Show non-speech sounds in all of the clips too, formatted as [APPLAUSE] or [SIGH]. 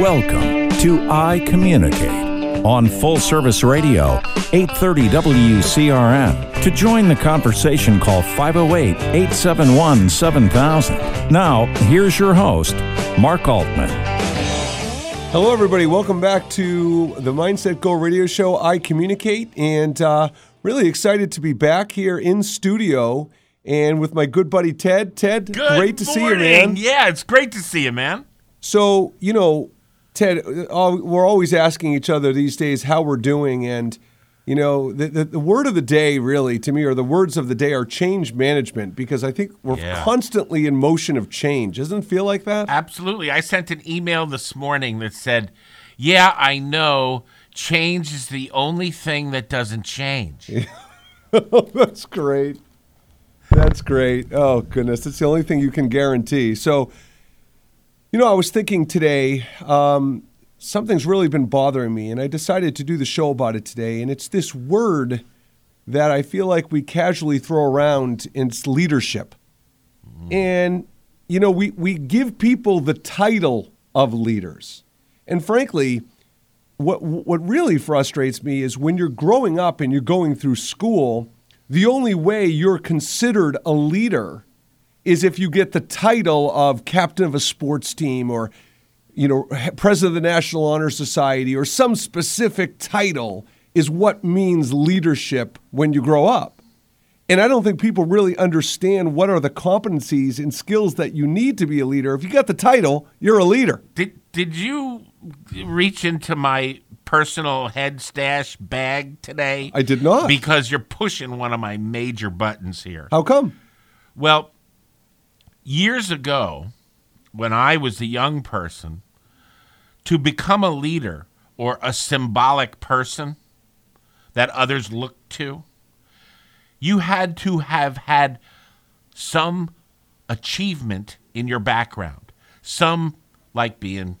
Welcome to I Communicate on Full Service Radio, 830 WCRN. To join the conversation, call 508 871 7000. Now, here's your host, Mark Altman. Hello, everybody. Welcome back to the Mindset Go radio show, I Communicate. And uh, really excited to be back here in studio and with my good buddy Ted. Ted, Good great to see you, man. Yeah, it's great to see you, man. So, you know, Ted, uh, we're always asking each other these days how we're doing. And, you know, the, the, the word of the day, really, to me, or the words of the day are change management because I think we're Yeah. constantly in motion of change. Doesn't it feel like that? Absolutely. I sent an email this morning that said, "Yeah, I know change is the only thing that doesn't change." [LAUGHS] That's great. That's great. Oh, goodness. It's the only thing you can guarantee. So, you know, I was thinking today, um, something's really been bothering me, and I decided to do the show about it today. And it's this word that I feel like we casually throw around, it's leadership. And, you know, we, we give people the title of leaders. And frankly, what what really frustrates me is when you're growing up and you're going through school, the only way you're considered a leader is if you get the title of captain of a sports team or you know president of the National Honor Society or some specific title is what means leadership when you grow up. And I don't think people really understand what are the competencies and skills that you need to be a leader. If you got the title, you're a leader. Did did you reach into my personal head stash bag today? I did not. Because you're pushing one of my major buttons here. How come? Well, years ago, when I was a young person, to become a leader or a symbolic person that others looked to, you had to have had some achievement in your background. Some, like being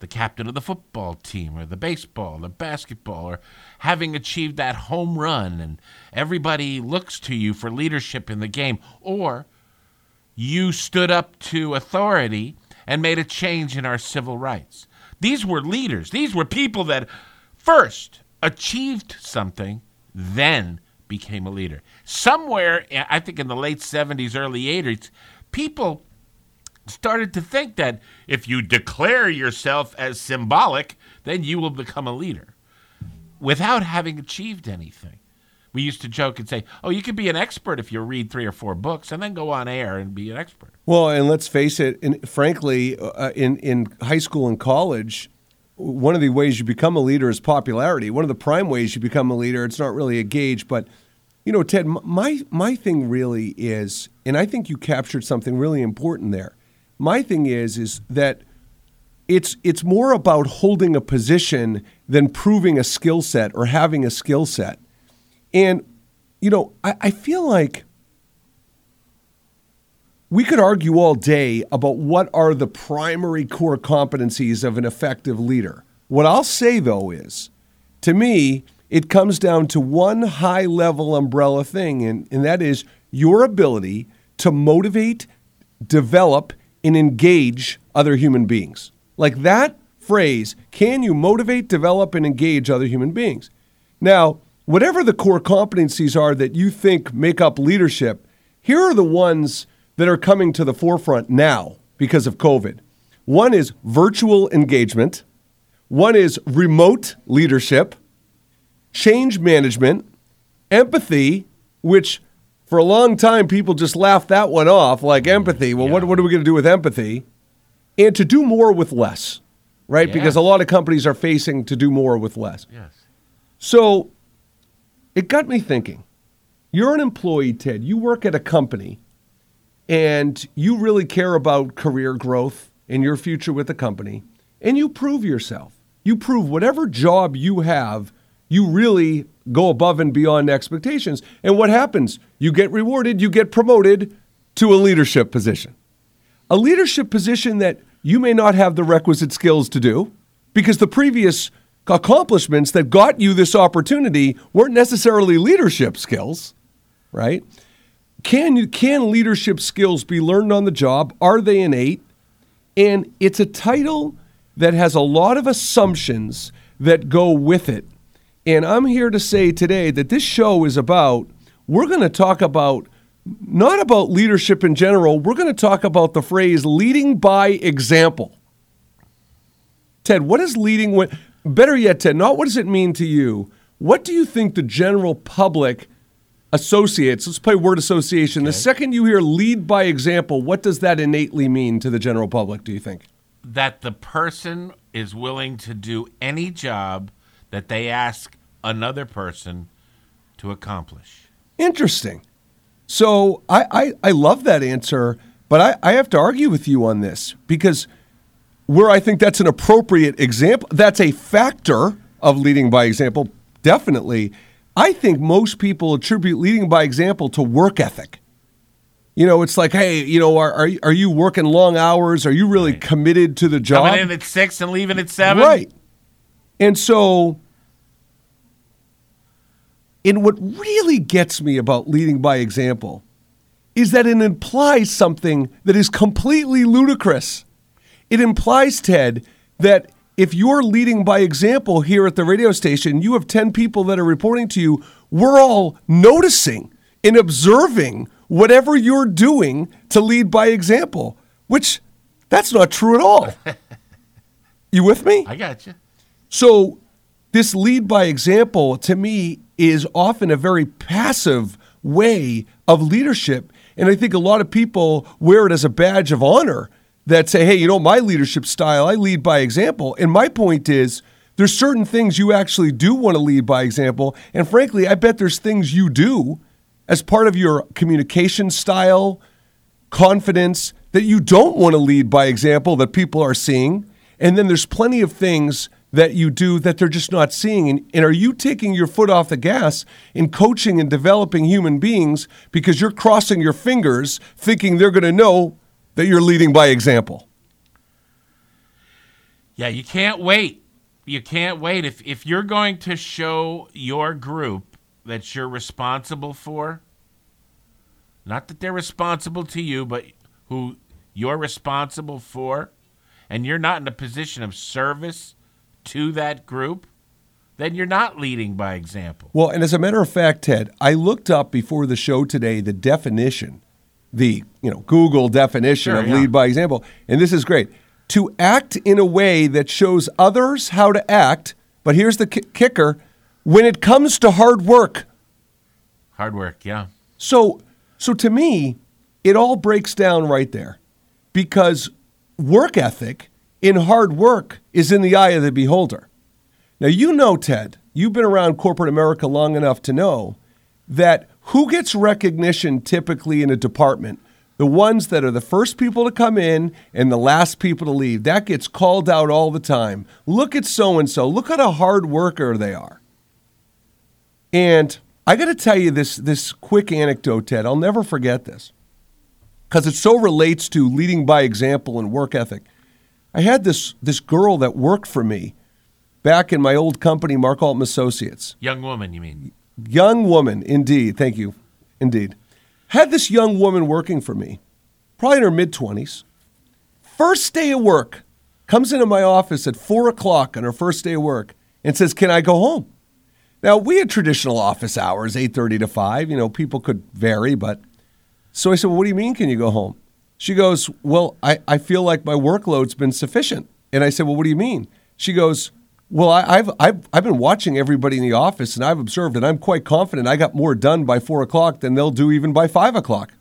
the captain of the football team or the baseball or basketball or having achieved that home run and everybody looks to you for leadership in the game or you stood up to authority and made a change in our civil rights. These were leaders. These were people that first achieved something, then became a leader. Somewhere, I think in the late 70s, early 80s, people started to think that if you declare yourself as symbolic, then you will become a leader without having achieved anything. We used to joke and say, "Oh, you could be an expert if you read three or four books and then go on air and be an expert." Well, and let's face it, frankly, uh, in in high school and college, one of the ways you become a leader is popularity. One of the prime ways you become a leader, it's not really a gauge, but you know, Ted, my my thing really is, and I think you captured something really important there. My thing is is that it's it's more about holding a position than proving a skill set or having a skill set. And you know, I, I feel like we could argue all day about what are the primary core competencies of an effective leader. What I'll say though is, to me, it comes down to one high level umbrella thing, and, and that is your ability to motivate, develop, and engage other human beings. Like that phrase, can you motivate, develop, and engage other human beings? Now, whatever the core competencies are that you think make up leadership, here are the ones that are coming to the forefront now because of COVID. One is virtual engagement, one is remote leadership, change management, empathy, which for a long time people just laughed that one off like mm, empathy. Well, what, what are we going to do with empathy? And to do more with less, right? Yeah. Because a lot of companies are facing to do more with less. Yes. So it got me thinking. You're an employee, Ted. You work at a company and you really care about career growth and your future with the company, and you prove yourself. You prove whatever job you have, you really go above and beyond expectations. And what happens? You get rewarded, you get promoted to a leadership position. A leadership position that you may not have the requisite skills to do because the previous accomplishments that got you this opportunity weren't necessarily leadership skills, right? Can you can leadership skills be learned on the job? Are they innate? And it's a title that has a lot of assumptions that go with it. And I'm here to say today that this show is about we're going to talk about not about leadership in general. We're going to talk about the phrase leading by example. Ted, what is leading better yet Ted, not what does it mean to you? What do you think the general public associates? Let's play word association. The second you hear lead by example, what does that innately mean to the general public, do you think? That the person is willing to do any job that they ask another person to accomplish. Interesting. So I, I, I love that answer, but I, I have to argue with you on this because where I think that's an appropriate example, that's a factor of leading by example, definitely. I think most people attribute leading by example to work ethic. You know, it's like, hey, you know, are are, are you working long hours? Are you really Right. committed to the job? Coming in at six and leaving at seven. Right. And so, and what really gets me about leading by example is that it implies something that is completely ludicrous. It implies, Ted, that if you're leading by example here at the radio station, you have 10 people that are reporting to you, we're all noticing and observing whatever you're doing to lead by example, which that's not true at all. [LAUGHS] you with me? I got you. So, this lead by example to me is often a very passive way of leadership. And I think a lot of people wear it as a badge of honor that say, hey, you know, my leadership style, I lead by example. And my point is, there's certain things you actually do want to lead by example. And frankly, I bet there's things you do as part of your communication style, confidence that you don't want to lead by example that people are seeing. And then there's plenty of things that you do that they're just not seeing. And, and are you taking your foot off the gas in coaching and developing human beings because you're crossing your fingers thinking they're going to know that you're leading by example? Yeah, you can't wait. You can't wait. If if you're going to show your group that you're responsible for, not that they're responsible to you, but who you're responsible for, and you're not in a position of service to that group, then you're not leading by example. Well, and as a matter of fact, Ted, I looked up before the show today the definition, the you know Google definition Sure, of yeah. lead by example, and this is great. To act in a way that shows others how to act, but here's the ki- kicker: when it comes to hard work. Hard work, yeah. So, so to me, it all breaks down right there, because work ethic in hard work is in the eye of the beholder. Now, you know, Ted, you've been around corporate America long enough to know that who gets recognition typically in a department? The ones that are the first people to come in and the last people to leave. That gets called out all the time. Look at so and so. Look at a hard worker they are. And I got to tell you this this quick anecdote, Ted. I'll never forget this because it so relates to leading by example and work ethic. I had this this girl that worked for me back in my old company, Mark Altman Associates. Young woman, you mean? Young woman, indeed. Thank you, indeed. Had this young woman working for me, probably in her mid twenties. First day of work, comes into my office at four o'clock on her first day of work and says, "Can I go home?" Now we had traditional office hours, eight thirty to five. You know, people could vary, but so I said, well, "What do you mean? Can you go home?" She goes, "Well, I, I feel like my workload's been sufficient." And I said, "Well, what do you mean?" She goes, "Well, I, I've I've I've been watching everybody in the office, and I've observed, and I'm quite confident I got more done by four o'clock than they'll do even by five o'clock."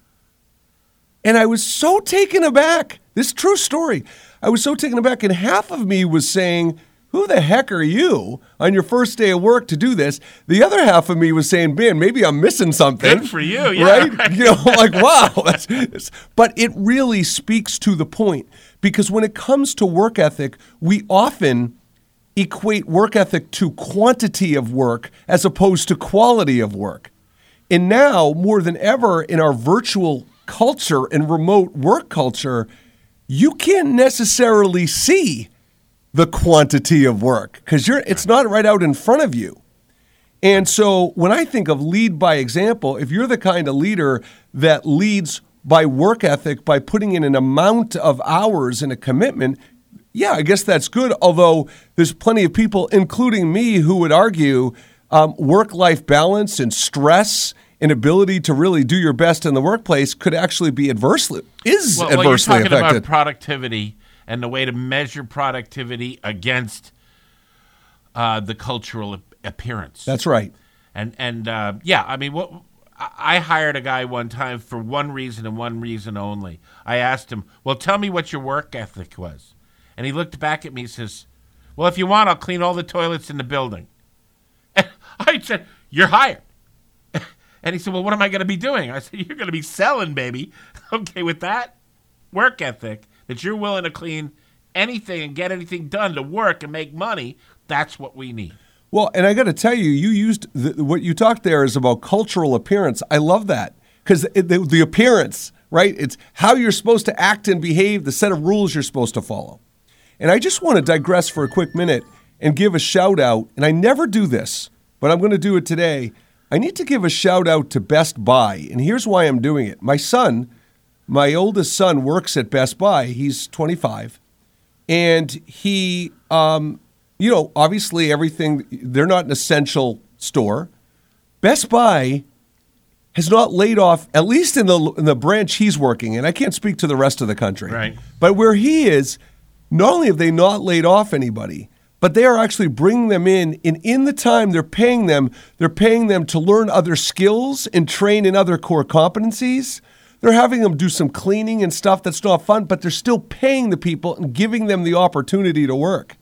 And I was so taken aback. This true story. I was so taken aback, and half of me was saying, Who the heck are you on your first day of work to do this? The other half of me was saying, Man, maybe I'm missing something. Good for you, yeah, Right? right. You know, like, wow. That's, that's- but it really speaks to the point because when it comes to work ethic, we often equate work ethic to quantity of work as opposed to quality of work. And now, more than ever in our virtual culture and remote work culture, you can't necessarily see the quantity of work because you're it's not right out in front of you. And so when I think of lead by example, if you're the kind of leader that leads by work ethic, by putting in an amount of hours and a commitment, yeah, I guess that's good. Although there's plenty of people, including me, who would argue um, work life balance and stress and ability to really do your best in the workplace could actually be adversely is Well, well, you're talking affected. about productivity and the way to measure productivity against uh, the cultural appearance. That's right. And and uh, yeah, I mean, what I hired a guy one time for one reason and one reason only. I asked him, "Well, tell me what your work ethic was," and he looked back at me and says, "Well, if you want, I'll clean all the toilets in the building." And [LAUGHS] I said, "You're hired." [LAUGHS] And he said, "Well, what am I going to be doing?" I said, "You're going to be selling, baby." [LAUGHS] Okay, with that work ethic that you're willing to clean anything and get anything done to work and make money, that's what we need. Well, and I got to tell you, you used the, what you talked there is about cultural appearance. I love that because the, the appearance, right? It's how you're supposed to act and behave, the set of rules you're supposed to follow. And I just want to digress for a quick minute and give a shout out. And I never do this, but I'm going to do it today. I need to give a shout out to Best Buy. And here's why I'm doing it. My son, my oldest son, works at Best Buy. He's 25 and he um, you know obviously everything they're not an essential store best buy has not laid off at least in the in the branch he's working in i can't speak to the rest of the country Right. but where he is not only have they not laid off anybody but they are actually bringing them in and in the time they're paying them they're paying them to learn other skills and train in other core competencies they're having them do some cleaning and stuff that's not fun but they're still paying the people and giving them the opportunity to work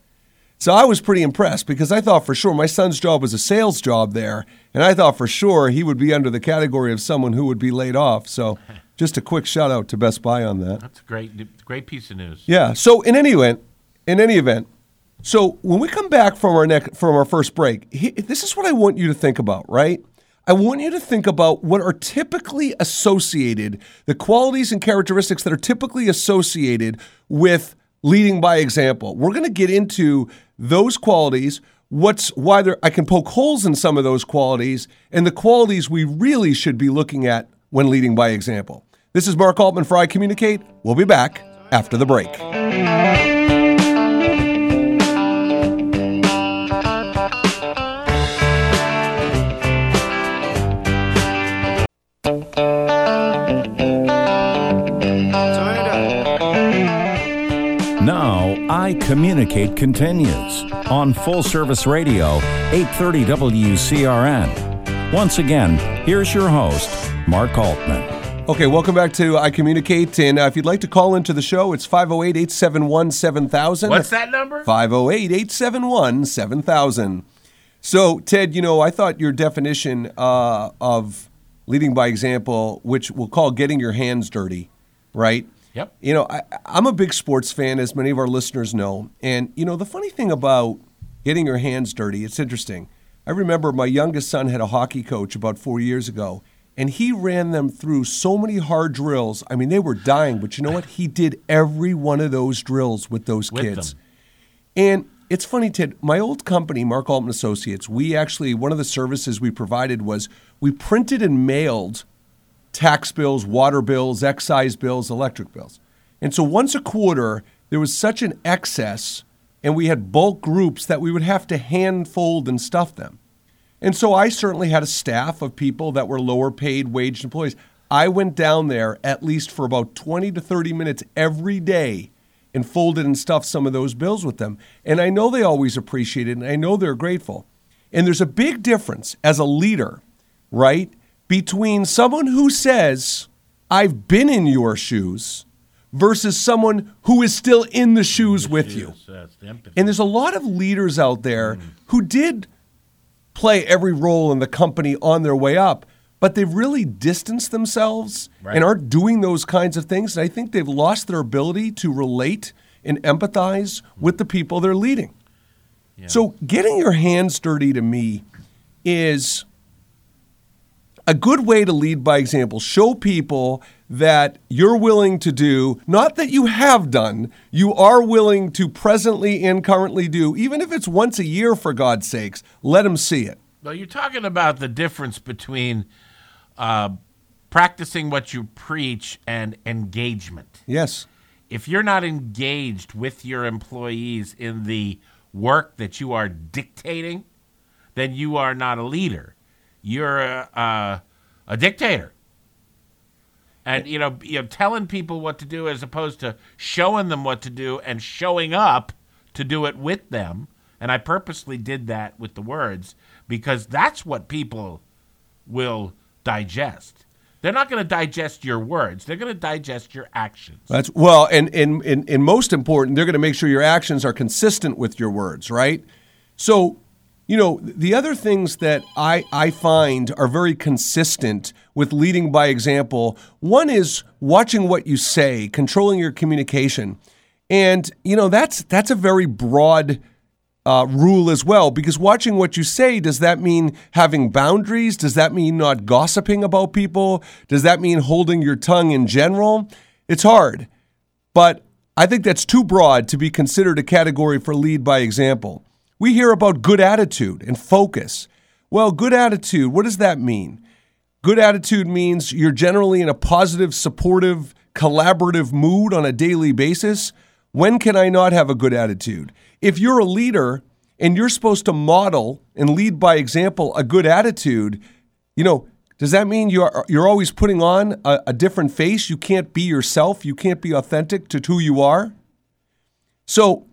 so I was pretty impressed because I thought for sure my son's job was a sales job there, and I thought for sure he would be under the category of someone who would be laid off. So just a quick shout out to Best Buy on that. That's a great, great piece of news. Yeah. So in any event, in any event, so when we come back from our neck from our first break, he, this is what I want you to think about, right? I want you to think about what are typically associated, the qualities and characteristics that are typically associated with leading by example. We're going to get into those qualities, what's why there, I can poke holes in some of those qualities, and the qualities we really should be looking at when leading by example. This is Mark Altman for I Communicate. We'll be back after the break. Now, I Communicate continues on Full Service Radio, 830 WCRN. Once again, here's your host, Mark Altman. Okay, welcome back to I Communicate. And uh, if you'd like to call into the show, it's 508 871 7000. What's that number? 508 871 7000. So, Ted, you know, I thought your definition uh, of leading by example, which we'll call getting your hands dirty, right? Yep. You know, I, I'm a big sports fan, as many of our listeners know. And, you know, the funny thing about getting your hands dirty, it's interesting. I remember my youngest son had a hockey coach about four years ago, and he ran them through so many hard drills. I mean, they were dying, but you know what? He did every one of those drills with those With kids. them. And it's funny, Ted. My old company, Mark Altman Associates, we actually one of the services we provided was we printed and mailed tax bills, water bills, excise bills, electric bills. And so once a quarter, there was such an excess, and we had bulk groups that we would have to hand fold and stuff them. And so I certainly had a staff of people that were lower paid waged employees. I went down there at least for about 20 to 30 minutes every day and folded and stuffed some of those bills with them. And I know they always appreciate it and I know they're grateful. And there's a big difference as a leader, right, between someone who says, I've been in your shoes versus someone who is still in the shoes with you. And there's a lot of leaders out there who did play every role in the company on their way up, but they've really distanced themselves Right. and aren't doing those kinds of things. And I think they've lost their ability to relate and empathize with the people they're leading. So getting your hands dirty to me is a good way to lead by example. Show people that you're willing to do, not that you have done, you are willing to presently and currently do, even if it's once a year for God's sakes, let them see it. Well, you're talking about the difference between uh, practicing what you preach and engagement. Yes. If you're not engaged with your employees in the work that you are dictating, then you are not a leader. You're a, a, dictator. And you know, you know, telling people what to do as opposed to showing them what to do and showing up to do it with them. And I purposely did that with the words because that's what people will digest. They're not going to digest your words. They're going to digest your actions. That's well, and and, and and most important, they're going to make sure your actions are consistent with your words, right? So, you know, the other things that I I find are very consistent with leading by example. One is watching what you say, controlling your communication. And, you know, that's that's a very broad uh, rule as well. Because watching what you say, does that mean having boundaries? Does that mean not gossiping about people? Does that mean holding your tongue in general? It's hard. But I think that's too broad to be considered a category for lead by example. We hear about good attitude and focus. Well, good attitude, what does that mean? Good attitude means you're generally in a positive, supportive, collaborative mood on a daily basis. When can I not have a good attitude? If you're a leader and you're supposed to model and lead by example a good attitude, you know, does that mean you're you're always putting on a, a, different face? You can't be yourself. You can't be authentic to who you are. So,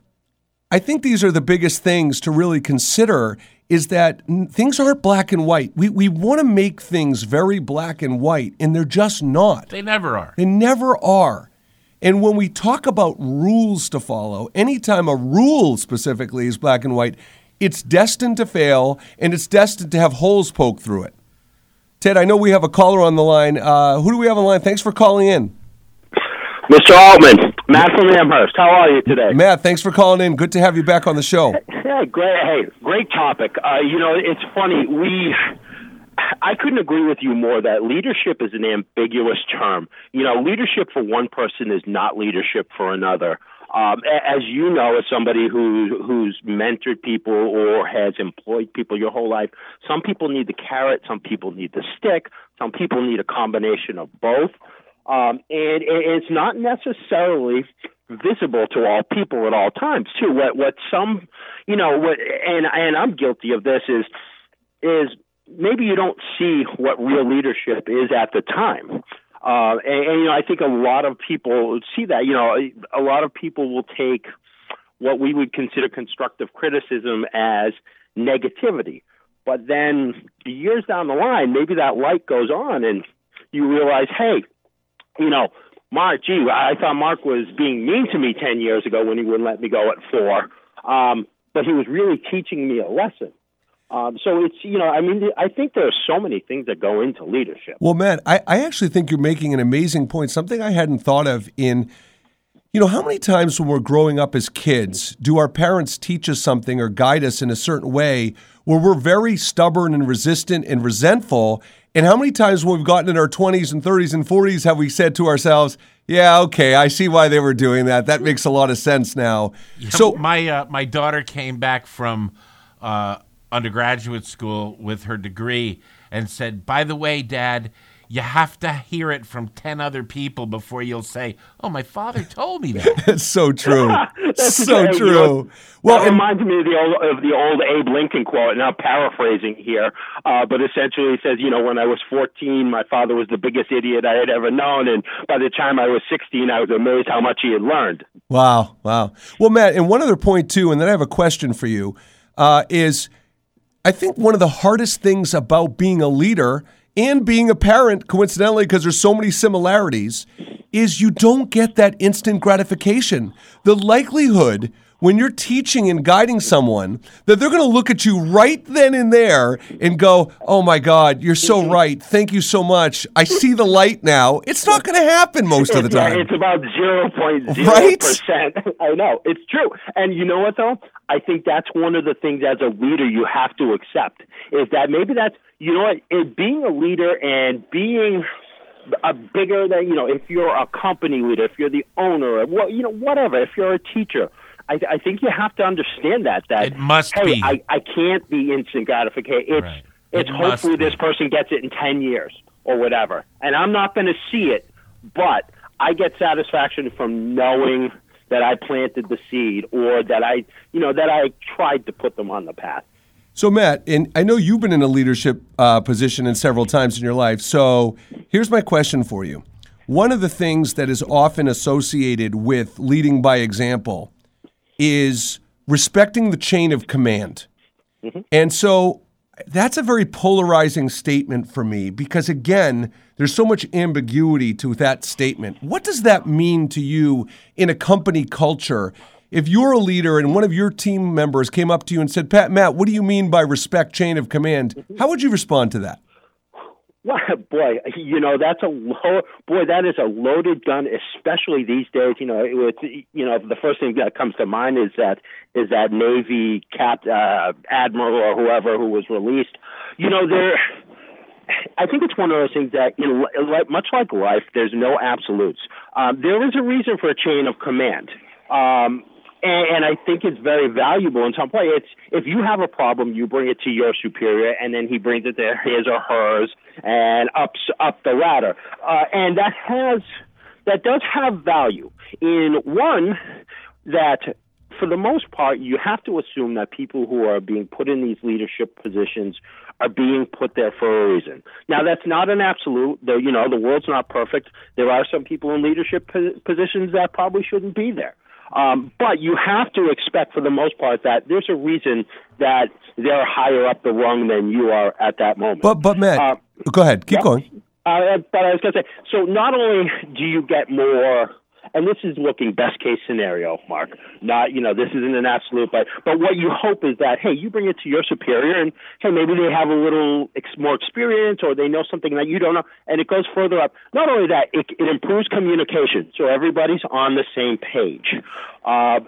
I think these are the biggest things to really consider. Is that things aren't black and white. We we want to make things very black and white, and they're just not. They never are. They never are. And when we talk about rules to follow, anytime a rule specifically is black and white, it's destined to fail and it's destined to have holes poked through it. Ted, I know we have a caller on the line. Uh, who do we have on the line? Thanks for calling in. Mr. Altman, Matt from Amherst. How are you today? Matt, thanks for calling in. Good to have you back on the show. Yeah, great. Hey, great topic. Uh, you know, it's funny. We I couldn't agree with you more that leadership is an ambiguous term. You know, leadership for one person is not leadership for another. Um, as you know, as somebody who who's mentored people or has employed people your whole life, some people need the carrot, some people need the stick, some people need a combination of both, um, and it's not necessarily visible to all people at all times. Too, what what some, you know, what and and I'm guilty of this is is maybe you don't see what real leadership is at the time. Uh, and, and, you know, I think a lot of people see that. You know, a lot of people will take what we would consider constructive criticism as negativity. But then years down the line, maybe that light goes on and you realize, hey, you know, Mark, gee, I thought Mark was being mean to me 10 years ago when he wouldn't let me go at four. Um, but he was really teaching me a lesson. Um, so it's you know I mean I think there are so many things that go into leadership. Well, Matt, I, I actually think you're making an amazing point. Something I hadn't thought of in. You know, how many times when we're growing up as kids do our parents teach us something or guide us in a certain way where we're very stubborn and resistant and resentful? And how many times when we've gotten in our 20s and 30s and 40s have we said to ourselves, yeah, okay, I see why they were doing that. That makes a lot of sense now. Yeah, so my uh, my daughter came back from uh, undergraduate school with her degree and said, By the way, Dad, you have to hear it from 10 other people before you'll say, Oh, my father told me that. [LAUGHS] [LAUGHS] That's so true. That's so true. You know, well, it reminds me of the old of the old Abe Lincoln quote. Now paraphrasing here, uh, but essentially it says, you know, when I was 14, my father was the biggest idiot I had ever known, and by the time I was 16, I was amazed how much he had learned. Wow, wow. Well, Matt, and one other point too, and then I have a question for you, uh, is I think one of the hardest things about being a leader and being a parent, coincidentally, because there's so many similarities, is you don't get that instant gratification. The likelihood when you're teaching and guiding someone that they're going to look at you right then and there and go, "Oh my God, you're so mm-hmm. right. Thank you so much. I see the light now." It's not going to happen most of the time. It's about zero point zero percent. I know it's true, and you know what though? I think that's one of the things as a leader you have to accept is that maybe that's you know what it, being a leader and being a bigger than you know if you're a company leader if you're the owner of well you know whatever if you're a teacher I, I think you have to understand that that It must hey, be. I, I can't be instant gratification. It's Right. it's It hopefully this person gets it in ten years or whatever, and I'm not going to see it, but I get satisfaction from knowing that I planted the seed or that I you know that I tried to put them on the path. So, Matt, and I know you've been in a leadership uh, position in several times in your life. So, here's my question for you. One of the things that is often associated with leading by example is respecting the chain of command. Mm-hmm. And so that's a very polarizing statement for me because, again, there's so much ambiguity to that statement. What does that mean to you in a company culture? If you're a leader and one of your team members came up to you and said, Pat, Matt, what do you mean by respect chain of command? Mm-hmm. How would you respond to that? [LAUGHS] Well, boy, you know that's a lo- boy. That is a loaded gun, especially these days. You know, with you know the first thing that comes to mind is that is that Navy cap uh, admiral or whoever who was released. You know, there. I think it's one of those things that, you know, much like life, there's no absolutes. Um, there is a reason for a chain of command. Um, and, and I think it's very valuable in some way. It's if you have a problem, you bring it to your superior, and then he brings it to his or hers, and ups up the ladder. Uh, and that has that does have value in one that for the most part, you have to assume that people who are being put in these leadership positions are being put there for a reason. Now, that's not an absolute. The, you know, the world's not perfect. There are some people in leadership positions that probably shouldn't be there. Um, but you have to expect, for the most part, that there's a reason that they're higher up the rung than you are at that moment. But, but Matt, Uh, go ahead, keep going. Uh, but I was going to say, so not only do you get more, and this is looking best case scenario, Mark. Not, you know, this isn't an absolute, but but what you hope is that hey, you bring it to your superior, and hey, maybe they have a little ex- more experience, or they know something that you don't know, and it goes further up. Not only that, it, it improves communication, so everybody's on the same page, uh,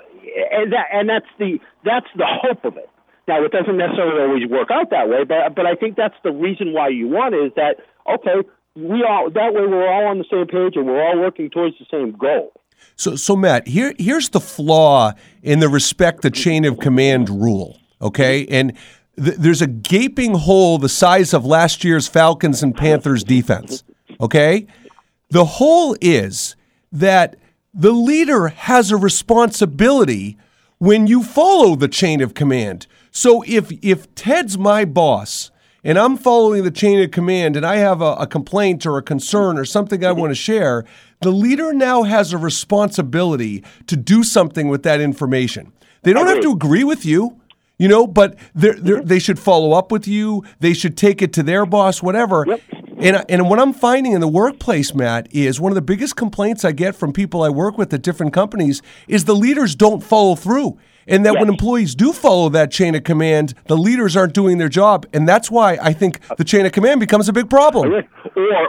and that and that's the that's the hope of it. Now, it doesn't necessarily always work out that way, but but I think that's the reason why you want it is that okay, we all that way we're all on the same page and we're all working towards the same goal. So, so Matt, here, here's the flaw in the respect the chain of command rule. Okay, and th- there's a gaping hole the size of last year's Falcons and Panthers defense. Okay, the hole is that the leader has a responsibility when you follow the chain of command. So if if Ted's my boss and I'm following the chain of command and I have a, a complaint or a concern or something I want to share, the leader now has a responsibility to do something with that information. They don't have to agree with you, you know, but they're, they're, mm-hmm. they should follow up with you. They should take it to their boss, whatever. And, and what I'm finding in the workplace, Matt, is one of the biggest complaints I get from people I work with at different companies is the leaders don't follow through. And that when employees do follow that chain of command, the leaders aren't doing their job. And that's why I think the chain of command becomes a big problem. Or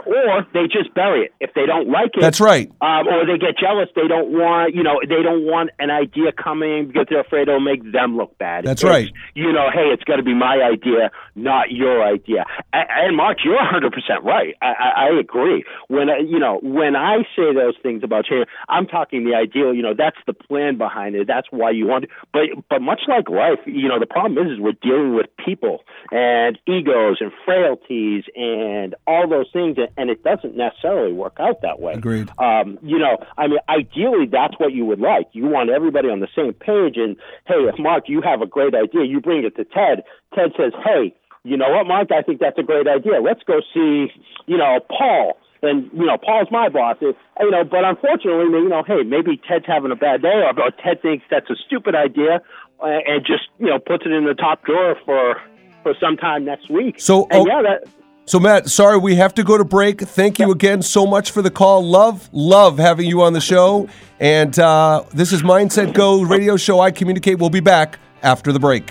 or they just bury it if they don't like it. That's right. Um, or they get jealous. They don't want you know they don't want an idea coming because they're afraid it'll make them look bad. That's It's, right. You know, hey, it's got to be my idea, not your idea. And, Mark, you're 100 percent right. I, I, I agree. When I, you know when I say those things about change, I'm talking the ideal. You know, that's the plan behind it. That's why you want. It. But but much like life, you know, the problem is, is we're dealing with people and egos and frailties and all those things, and- and it doesn't necessarily work out that way. Agreed. Um, you know, I mean, ideally, that's what you would like. You want everybody on the same page. And hey, if Mark, you have a great idea, you bring it to Ted. Ted says, hey, you know what, Mark? I think that's a great idea. Let's go see, you know, Paul. And you know, Paul's my boss. It, you know, but unfortunately, you know, hey, maybe Ted's having a bad day, or, or Ted thinks that's a stupid idea, uh, and just you know puts it in the top drawer for for some time next week. So, and oh- yeah, that So, Matt, sorry, we have to go to break. Thank you again so much for the call. Love, love having you on the show. And uh, this is Mindset Go radio show. I communicate. We'll be back after the break.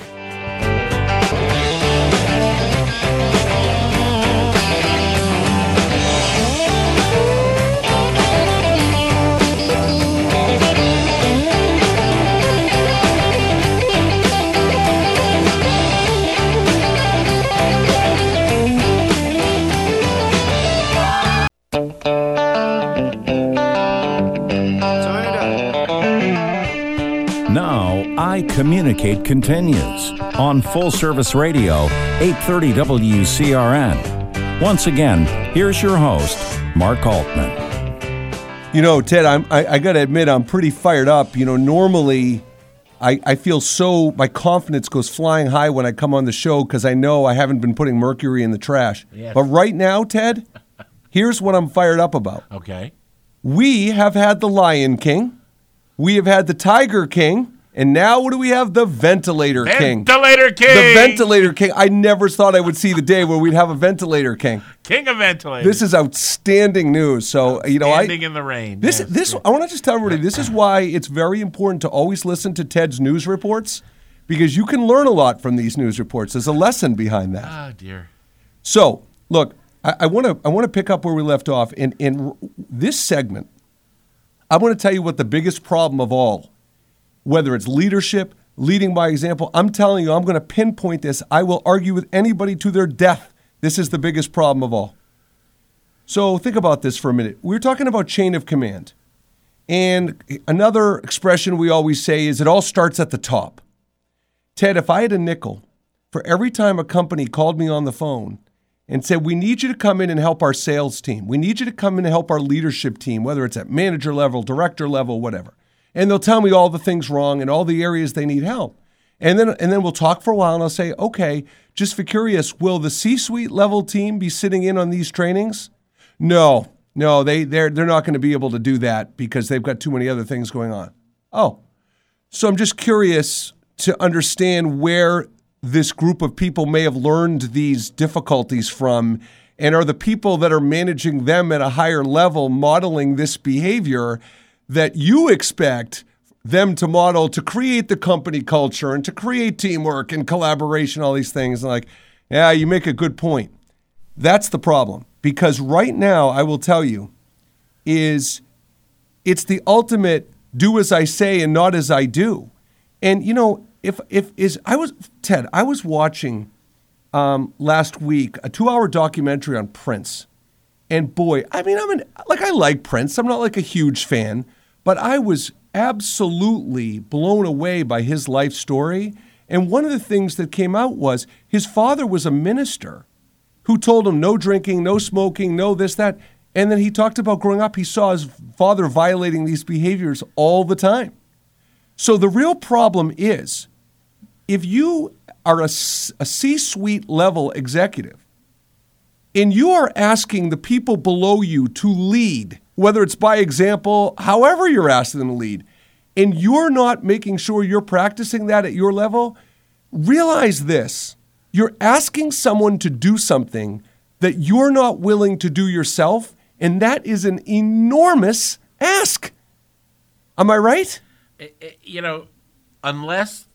Communicate continues on Full Service Radio, 830 WCRN. Once again, here's your host, Mark Altman. You know, Ted, I'm, I, I got to admit, I'm pretty fired up. You know, normally I, I feel so, my confidence goes flying high when I come on the show because I know I haven't been putting mercury in the trash. Yes. But right now, Ted, here's what I'm fired up about. Okay. We have had the Lion King, we have had the Tiger King, and now what do we have? The Ventilator King. The ventilator King. The Ventilator King. I never thought I would see the day where we'd have a Ventilator King. King of ventilators. This is outstanding news. So, you know, I. Standing in the rain. This, yes. this, I want to just tell everybody this is why it's very important to always listen to Ted's news reports because you can learn a lot from these news reports. There's a lesson behind that. Oh dear. So, look, I want to I want to pick up where we left off in in this segment. I want to tell you what the biggest problem of all, whether it's leadership, leading by example. I'm telling you, I'm going to pinpoint this. I will argue with anybody to their death. This is the biggest problem of all. So think about this for a minute. We're talking about chain of command. And another expression we always say is it all starts at the top. Ted, if I had a nickel for every time a company called me on the phone and said, We need you to come in and help our sales team, we need you to come in and help our leadership team, whether it's at manager level, director level, whatever. And they'll tell me all the things wrong and all the areas they need help. And then, and then we'll talk for a while and I'll say, okay, just for curious, will the C suite level team be sitting in on these trainings? No, no, they, they're, they're not going to be able to do that because they've got too many other things going on. Oh, so I'm just curious to understand where this group of people may have learned these difficulties from. And are the people that are managing them at a higher level modeling this behavior that you expect them to model to create the company culture and to create teamwork and collaboration, all these things? And like, yeah, you make a good point. That's the problem. Because right now, I will tell you, is it's the ultimate do as I say and not as I do. And you know, if if is I was Ted, I was watching um, last week a two-hour documentary on Prince, and boy, I mean, I'm an like I like Prince. I'm not like a huge fan, but I was absolutely blown away by his life story. And one of the things that came out was his father was a minister who told him no drinking, no smoking, no this, that. And then he talked about growing up, he saw his father violating these behaviors all the time. So the real problem is if you are a, a C suite level executive and you are asking the people below you to lead, whether it's by example, however you're asking them to lead, and you're not making sure you're practicing that at your level, realize this. You're asking someone to do something that you're not willing to do yourself, and that is an enormous ask. Am I right? You know, unless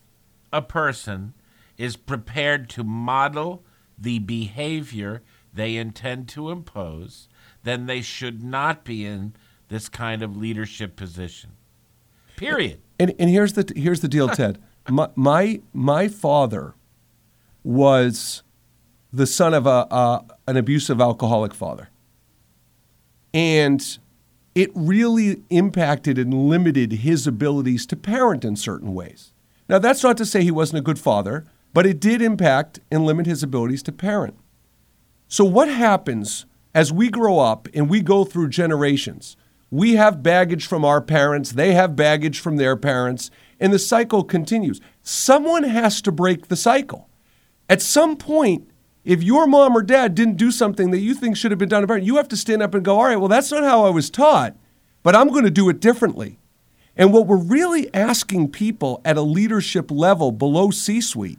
a person is prepared to model the behavior they intend to impose, then they should not be in this kind of leadership position. Period. And, and here's the here's the deal, Ted. my, my my father was the son of a, a an abusive alcoholic father, and it really impacted and limited his abilities to parent in certain ways. Now, that's not to say he wasn't a good father, but it did impact and limit his abilities to parent. So, what happens as we grow up and we go through generations? We have baggage from our parents, they have baggage from their parents, and the cycle continues. Someone has to break the cycle. At some point, if your mom or dad didn't do something that you think should have been done, you have to stand up and go, all right, well, that's not how I was taught, but I'm going to do it differently. And what we're really asking people at a leadership level below C suite,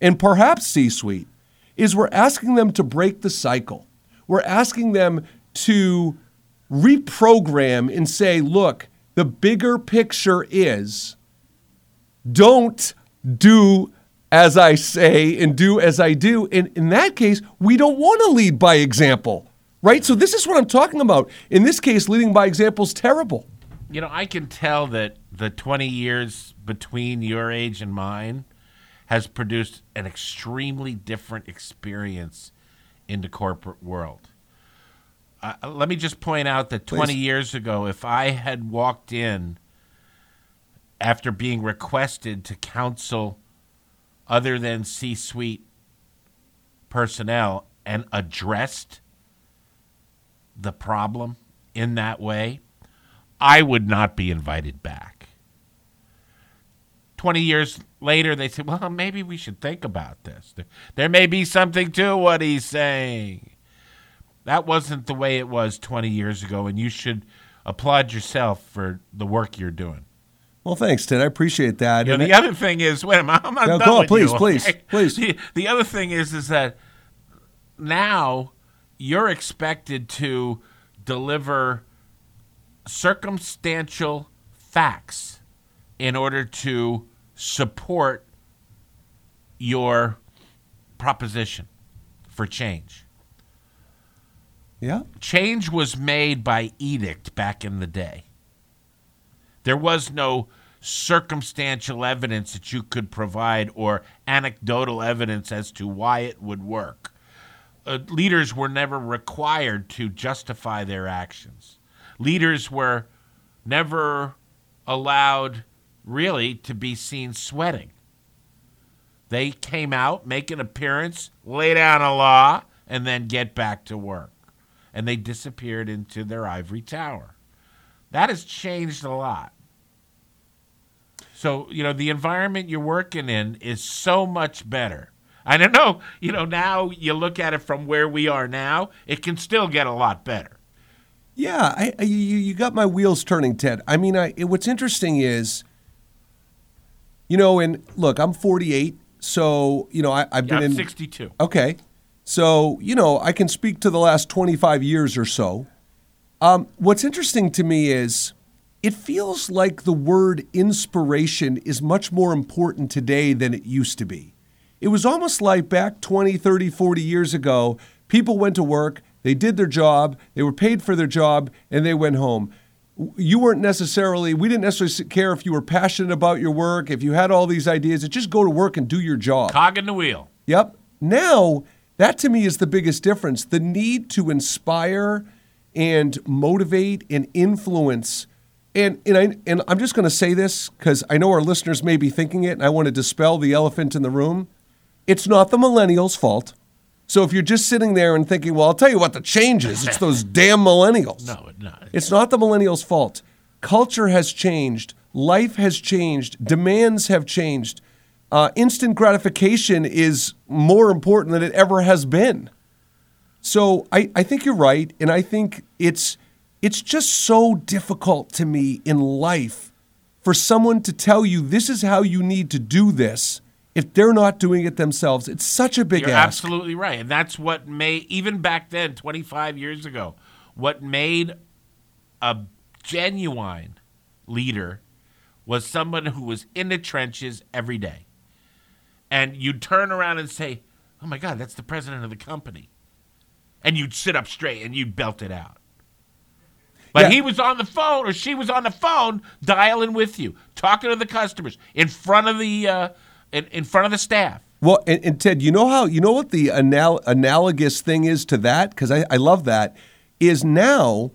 and perhaps C suite, is we're asking them to break the cycle. We're asking them to reprogram and say, look, the bigger picture is don't do as I say and do as I do. And in that case, we don't want to lead by example, right? So this is what I'm talking about. In this case, leading by example is terrible. You know, I can tell that the 20 years between your age and mine has produced an extremely different experience in the corporate world. Uh, let me just point out that 20 Please. years ago, if I had walked in after being requested to counsel other than C suite personnel and addressed the problem in that way, I would not be invited back. 20 years later, they said, well, maybe we should think about this. There, may be something to what he's saying. That wasn't the way it was 20 years ago, and you should applaud yourself for the work you're doing. Well, thanks, Ted. I appreciate that. You know, And the I- other thing is, wait a minute, I'm not No, done go on, with please, you, please, okay? please. The, the other thing is, is that now you're expected to deliver circumstantial facts in order to support your proposition for change. yeah. Change was made by edict back in the day. There was no circumstantial evidence that you could provide or anecdotal evidence as to why it would work. Uh, leaders were never required to justify their actions. Leaders were never allowed really to be seen sweating. They came out, make an appearance, lay down a law, and then get back to work. And they disappeared into their ivory tower. That has changed a lot. So, you know, the environment you're working in is so much better. I don't know, you know, now you look at it from where we are now, it can still get a lot better. Yeah, I, you, you got my wheels turning, Ted. I mean, I, what's interesting is, you know, and look, I'm 48, so you know, I, I've Yeah, been I'm in. 62. Okay, so you know, I can speak to the last 25 years or so. Um, what's interesting to me is, it feels like the word inspiration is much more important today than it used to be. It was almost like back 20, 30, 40 years ago, people went to work, they did their job, they were paid for their job, and they went home. You weren't necessarily, we didn't necessarily care if you were passionate about your work, if you had all these ideas, just go to work and do your job. Cog in the wheel. Yep. Now, that to me is the biggest difference. The need to inspire and motivate and influence. And, and, I, and I'm just going to say this because I know our listeners may be thinking it, and I want to dispel the elephant in the room. It's not the millennials' fault. So if you're just sitting there and thinking, well, I'll tell you what the change is, it's those [LAUGHS] damn millennials. No, it not. It's not the millennials' fault. Culture has changed. Life has changed. Demands have changed. Uh, instant gratification is more important than it ever has been. So I, I think you're right, and I think it's it's just so difficult to me in life for someone to tell you this is how you need to do this if they're not doing it themselves. It's such a big You're ask. absolutely right. And that's what made, even back then, 25 years ago, what made a genuine leader was someone who was in the trenches every day. And you'd turn around and say, Oh my God, that's the president of the company. And you'd sit up straight and you'd belt it out. But Yeah. he was on the phone or she was on the phone dialing with you, talking to the customers in front of the uh, in, in front of the staff. Well, and, and Ted, you know how you know what the anal- analogous thing is to that because I, I love that is now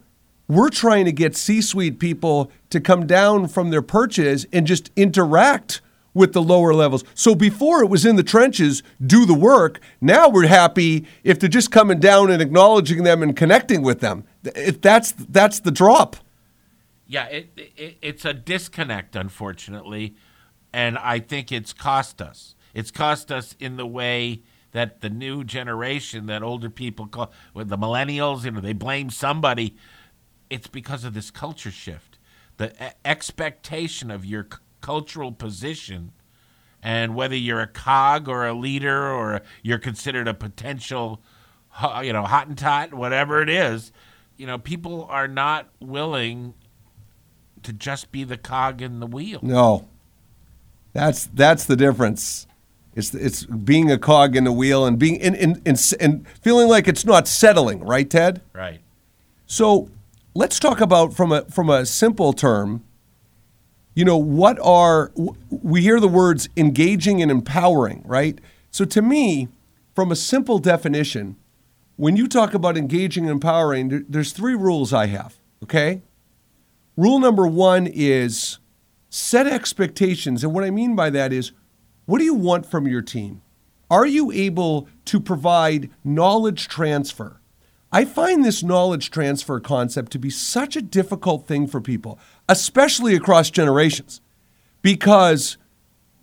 we're trying to get C-suite people to come down from their perches and just interact with the lower levels. So before it was in the trenches, do the work. Now we're happy if they're just coming down and acknowledging them and connecting with them. If that's that's the drop. Yeah, it, it it's a disconnect, unfortunately, and I think it's cost us. It's cost us in the way that the new generation, that older people call, the millennials, you know, they blame somebody. It's because of this culture shift, the expectation of your c- cultural position, and whether you're a cog or a leader or you're considered a potential, you know, hottentot, whatever it is, you know, people are not willing to just be the cog in the wheel. No, that's that's the difference. It's it's being a cog in the wheel and being and and, and, and feeling like it's not settling, right, Ted? Right. So let's talk about from a from a simple term. You know what are we hear the words engaging and empowering, right? So to me, from a simple definition, when you talk about engaging and empowering, there's three rules I have. Okay. Rule number one is set expectations. And what I mean by that is, what do you want from your team? Are you able to provide knowledge transfer? I find this knowledge transfer concept to be such a difficult thing for people, especially across generations. Because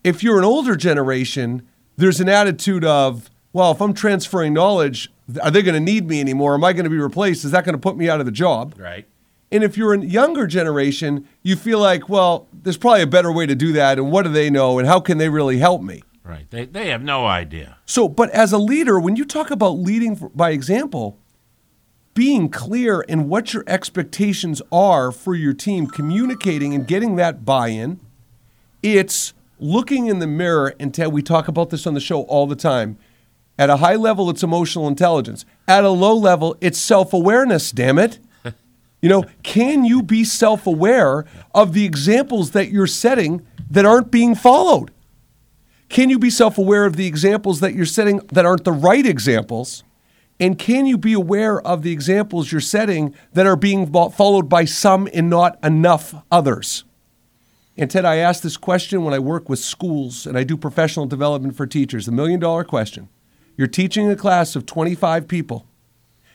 if you're an older generation, there's an attitude of, well, if I'm transferring knowledge, are they going to need me anymore? Am I going to be replaced? Is that going to put me out of the job? Right. And if you're a younger generation, you feel like, well, there's probably a better way to do that. And what do they know? And how can they really help me? Right. They, they have no idea. So, but as a leader, when you talk about leading by example, being clear in what your expectations are for your team, communicating and getting that buy in, it's looking in the mirror and tell, we talk about this on the show all the time. At a high level, it's emotional intelligence. At a low level, it's self awareness, damn it. You know, can you be self aware of the examples that you're setting that aren't being followed? Can you be self aware of the examples that you're setting that aren't the right examples? And can you be aware of the examples you're setting that are being followed by some and not enough others? And Ted, I ask this question when I work with schools and I do professional development for teachers the million dollar question. You're teaching a class of 25 people.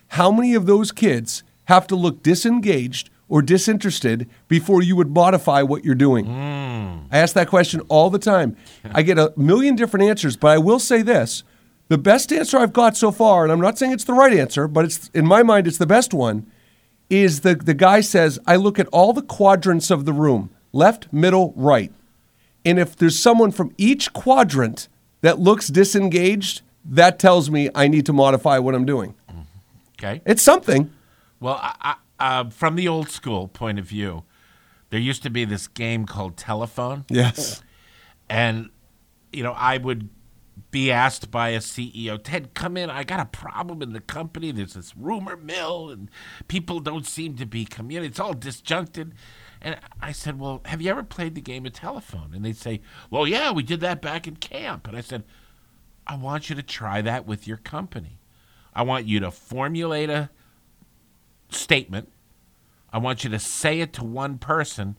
How many of those kids have to look disengaged or disinterested before you would modify what you're doing? Mm. I ask that question all the time. I get a million different answers, but I will say this. The best answer I've got so far, and I'm not saying it's the right answer, but it's in my mind it's the best one, is the, the guy says, I look at all the quadrants of the room, left, middle, right. And if there's someone from each quadrant that looks disengaged, that tells me I need to modify what I'm doing. Okay. It's something. Well, I, I, uh, from the old school point of view, there used to be this game called telephone. Yes. And, you know, I would be asked by a CEO, Ted, come in. I got a problem in the company. There's this rumor mill, and people don't seem to be communicating. It's all disjuncted. And I said, Well, have you ever played the game of telephone? And they'd say, Well, yeah, we did that back in camp. And I said, I want you to try that with your company. I want you to formulate a statement. I want you to say it to one person.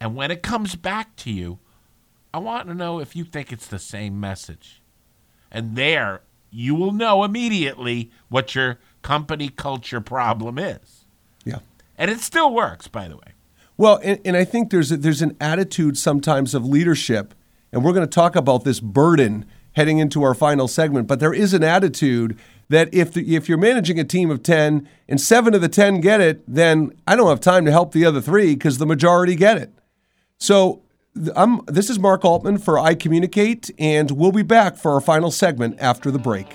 And when it comes back to you, I want to know if you think it's the same message. And there, you will know immediately what your company culture problem is. Yeah. And it still works, by the way. Well, and, and I think there's a, there's an attitude sometimes of leadership, and we're going to talk about this burden heading into our final segment. But there is an attitude that if the, if you're managing a team of ten and seven of the ten get it, then I don't have time to help the other three because the majority get it. So I'm, this is Mark Altman for I Communicate, and we'll be back for our final segment after the break.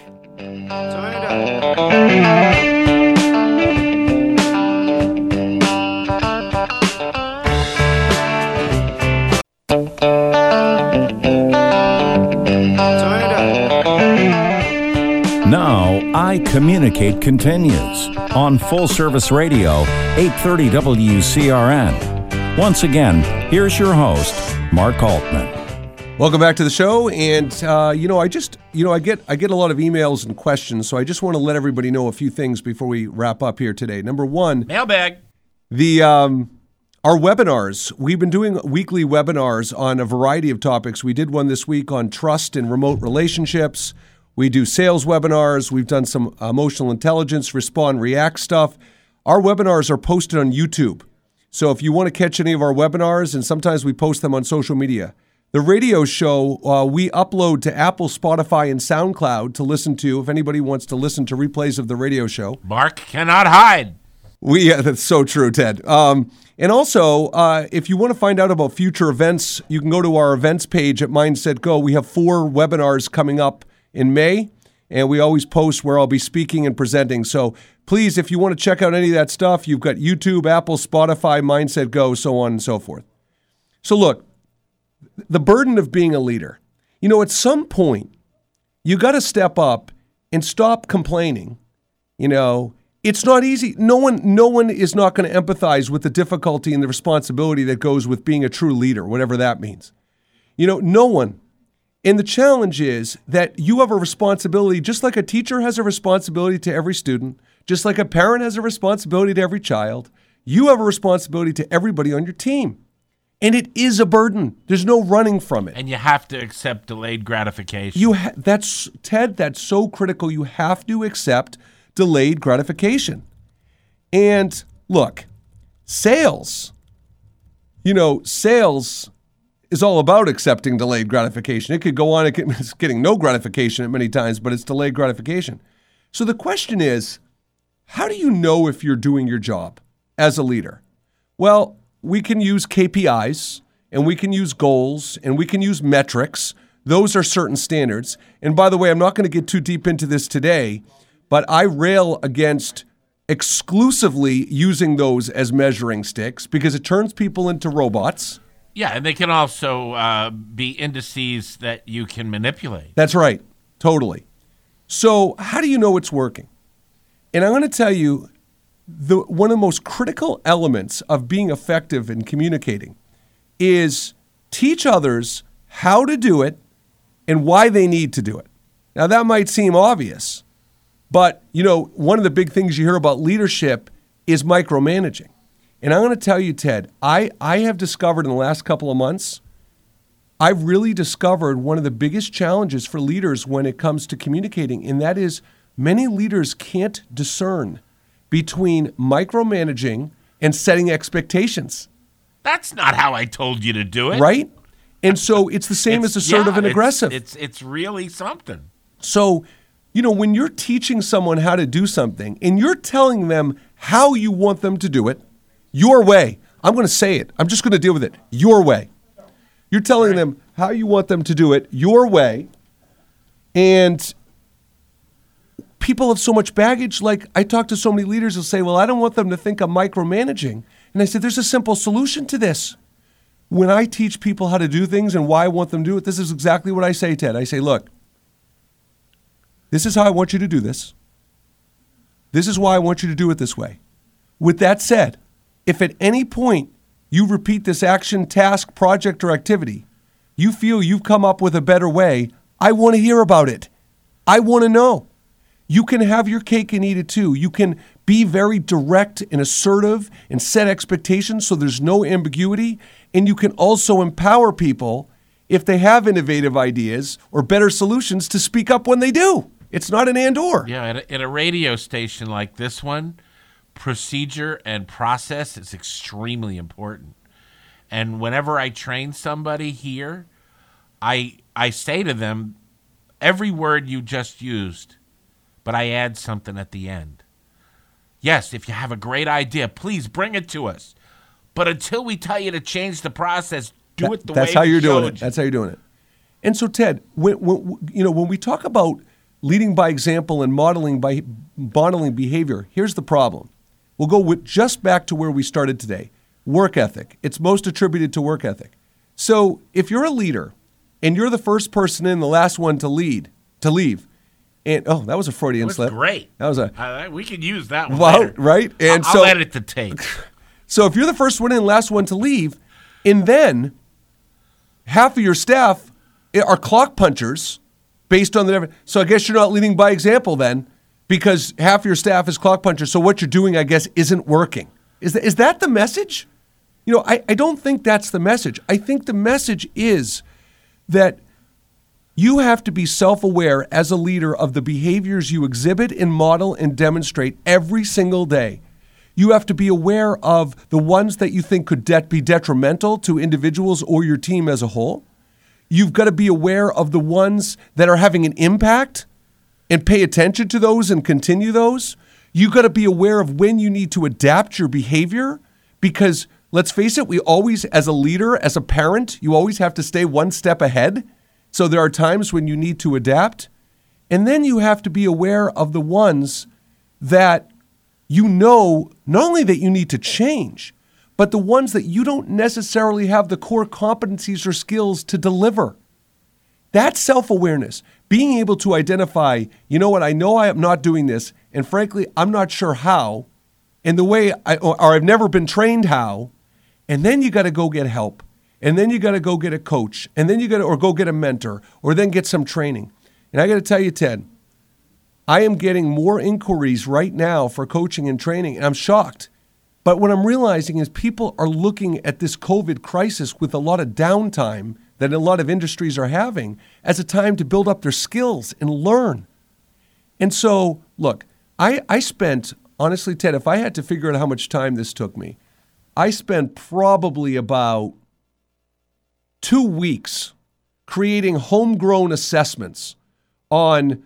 I Communicate continues on Full Service Radio, 830 WCRN. Once again, here's your host, Mark Altman. Welcome back to the show, and uh, you know, I just, you know, I get, I get a lot of emails and questions, so I just want to let everybody know a few things before we wrap up here today. Number one, mailbag. The um, our webinars. We've been doing weekly webinars on a variety of topics. We did one this week on trust and remote relationships. We do sales webinars. We've done some emotional intelligence, respond, react stuff. Our webinars are posted on YouTube. So if you want to catch any of our webinars, and sometimes we post them on social media. The radio show uh, we upload to Apple, Spotify, and SoundCloud to listen to. If anybody wants to listen to replays of the radio show, Mark cannot hide. We yeah, that's so true, Ted. Um, and also, uh, if you want to find out about future events, you can go to our events page at Mindset Go. We have four webinars coming up in May, and we always post where I'll be speaking and presenting. So please, if you want to check out any of that stuff, you've got YouTube, Apple, Spotify, Mindset Go, so on and so forth. So look, the burden of being a leader. You know, at some point, you got to step up and stop complaining. You know, it's not easy. No one, no one is not going to empathize with the difficulty and the responsibility that goes with being a true leader, whatever that means. You know, no one and the challenge is that you have a responsibility, just like a teacher has a responsibility to every student, just like a parent has a responsibility to every child, you have a responsibility to everybody on your team. And it is a burden. There's no running from it. And you have to accept delayed gratification. You ha- that's Ted, that's so critical. You have to accept delayed gratification. And look, sales, you know, sales is all about accepting delayed gratification. It could go on, [LAUGHS] it's getting no gratification at many times, but it's delayed gratification. So the question is, how do you know if you're doing your job as a leader? Well, we can use KPIs and we can use goals and we can use metrics. Those are certain standards. And by the way, I'm not going to get too deep into this today, but I rail against exclusively using those as measuring sticks because it turns people into robots. Yeah, and they can also uh, be indices that you can manipulate. That's right. Totally. So, how do you know it's working? And I'm going to tell you the one of the most critical elements of being effective in communicating is teach others how to do it and why they need to do it. Now that might seem obvious, but you know, one of the big things you hear about leadership is micromanaging. And I'm going to tell you, Ted, I, I have discovered in the last couple of months, I've really discovered one of the biggest challenges for leaders when it comes to communicating, and that is many leaders can't discern between micromanaging and setting expectations. That's not how I told you to do it. Right? And so it's the same It's- as assertive yeah, and it's- aggressive. It's it's really something. So, you know, when you're teaching someone how to do something and you're telling them how you want them to do it, your way, I'm going to say it. I'm just going to deal with it. Your way. You're telling them how you want them to do it your way. And people have so much baggage. Like I talk to so many leaders who say, Well, I don't want them to think I'm micromanaging. And I said, There's a simple solution to this. When I teach people how to do things and why I want them to do it, this is exactly what I say, Ted. I say, Look, this is how I want you to do this. This is why I want you to do it this way. With that said, if at any point you repeat this action, task, project, or activity, you feel you've come up with a better way, I want to hear about it. I want to know. You can have your cake and eat it too. You can be very direct and assertive and set expectations so there's no ambiguity. And you can also empower people if they have innovative ideas or better solutions to speak up when they do. It's not an and or. Yeah, at a, at a radio station like this one, procedure and process is extremely important. And whenever I train somebody here, I I say to them every word you just used, but I add something at the end. Yes, if you have a great idea, please bring it to us. But until we tell you to change the process, do it the That's way how you're doing it. you. That's how you're doing it. And so, Ted, when, when you know when we talk about leading by example and modeling by modeling behavior, here's the problem. We'll go with just back to where we started today. Work ethic. It's most attributed to work ethic. So, if you're a leader and you're the first person in, the last one to lead, to leave, and oh, that was a Freudian slip. great. That was a Uh, we can use that one. Wow, later. right? And I'll, so- I'll edit the tape. [LAUGHS] So if you're the first one in, last one to leave, and then half of your staff are clock punchers based on the. So I guess you're not leading by example then, because half your staff is clock punchers. So what you're doing, I guess, isn't working. Is that, is that the message? You know, I, I don't think that's the message. I think the message is that you have to be self aware as a leader of the behaviors you exhibit and model and demonstrate every single day. You have to be aware of the ones that you think could det- be detrimental to individuals or your team as a whole. You've got to be aware of the ones that are having an impact and pay attention to those and continue those. You've got to be aware of when you need to adapt your behavior because let's face it, we always, as a leader, as a parent, you always have to stay one step ahead. So there are times when you need to adapt. And then you have to be aware of the ones that you know not only that you need to change, but the ones that you don't necessarily have the core competencies or skills to deliver. That's self awareness. Being able to identify, you know what, I know I am not doing this, and frankly, I'm not sure how, and the way I, or I've never been trained how, and then you got to go get help, and then you got to go get a coach, and then you got to, or go get a mentor, or then get some training. And I got to tell you, Ted, I am getting more inquiries right now for coaching and training, and I'm shocked. But what I'm realizing is people are looking at this COVID crisis with a lot of downtime that a lot of industries are having as a time to build up their skills and learn. And so, look, I, I spent, honestly, Ted, if I had to figure out how much time this took me, I spent probably about two weeks creating homegrown assessments on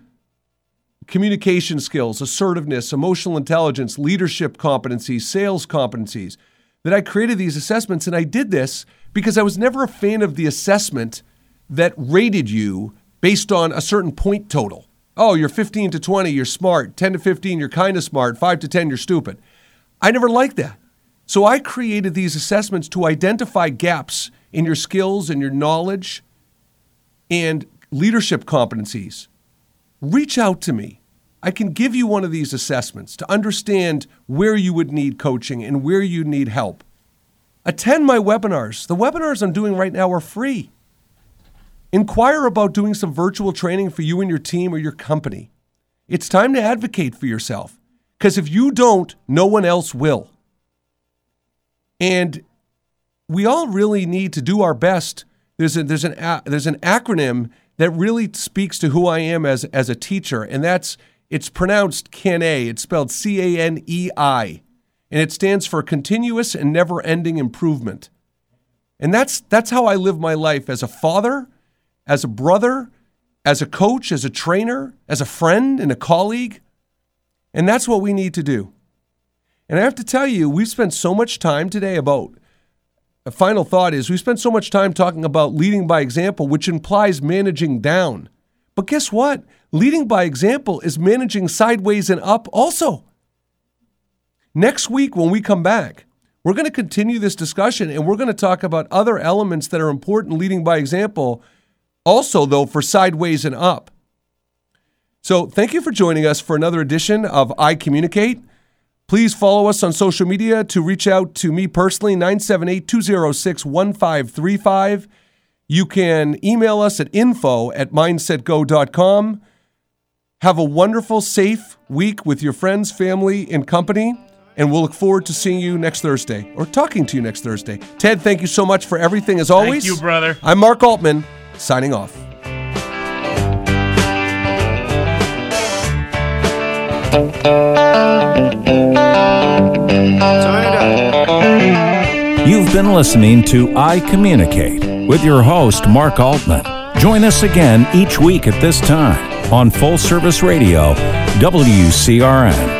communication skills, assertiveness, emotional intelligence, leadership competencies, sales competencies. That I created these assessments, and I did this because I was never a fan of the assessment that rated you based on a certain point total. Oh, you're 15 to 20, you're smart. 10 to 15, you're kind of smart. 5 to 10, you're stupid. I never liked that. So I created these assessments to identify gaps in your skills and your knowledge and leadership competencies. Reach out to me. I can give you one of these assessments to understand where you would need coaching and where you need help. Attend my webinars. The webinars I'm doing right now are free. Inquire about doing some virtual training for you and your team or your company. It's time to advocate for yourself because if you don't, no one else will. And we all really need to do our best. There's, a, there's, an, there's an acronym that really speaks to who I am as, as a teacher, and that's it's pronounced CANEI. It's spelled C A N E I, and it stands for continuous and never ending improvement. And that's, that's how I live my life as a father, as a brother, as a coach, as a trainer, as a friend, and a colleague. And that's what we need to do. And I have to tell you, we've spent so much time today about a final thought is we spent so much time talking about leading by example, which implies managing down. But guess what? Leading by example is managing sideways and up also. Next week, when we come back, we're going to continue this discussion and we're going to talk about other elements that are important leading by example, also, though, for sideways and up. So, thank you for joining us for another edition of I Communicate. Please follow us on social media to reach out to me personally, 978 206 1535. You can email us at info at mindsetgo.com. Have a wonderful, safe week with your friends, family, and company. And we'll look forward to seeing you next Thursday or talking to you next Thursday. Ted, thank you so much for everything as always. Thank you, brother. I'm Mark Altman, signing off. You've been listening to I Communicate with your host, Mark Altman. Join us again each week at this time on Full Service Radio, WCRN.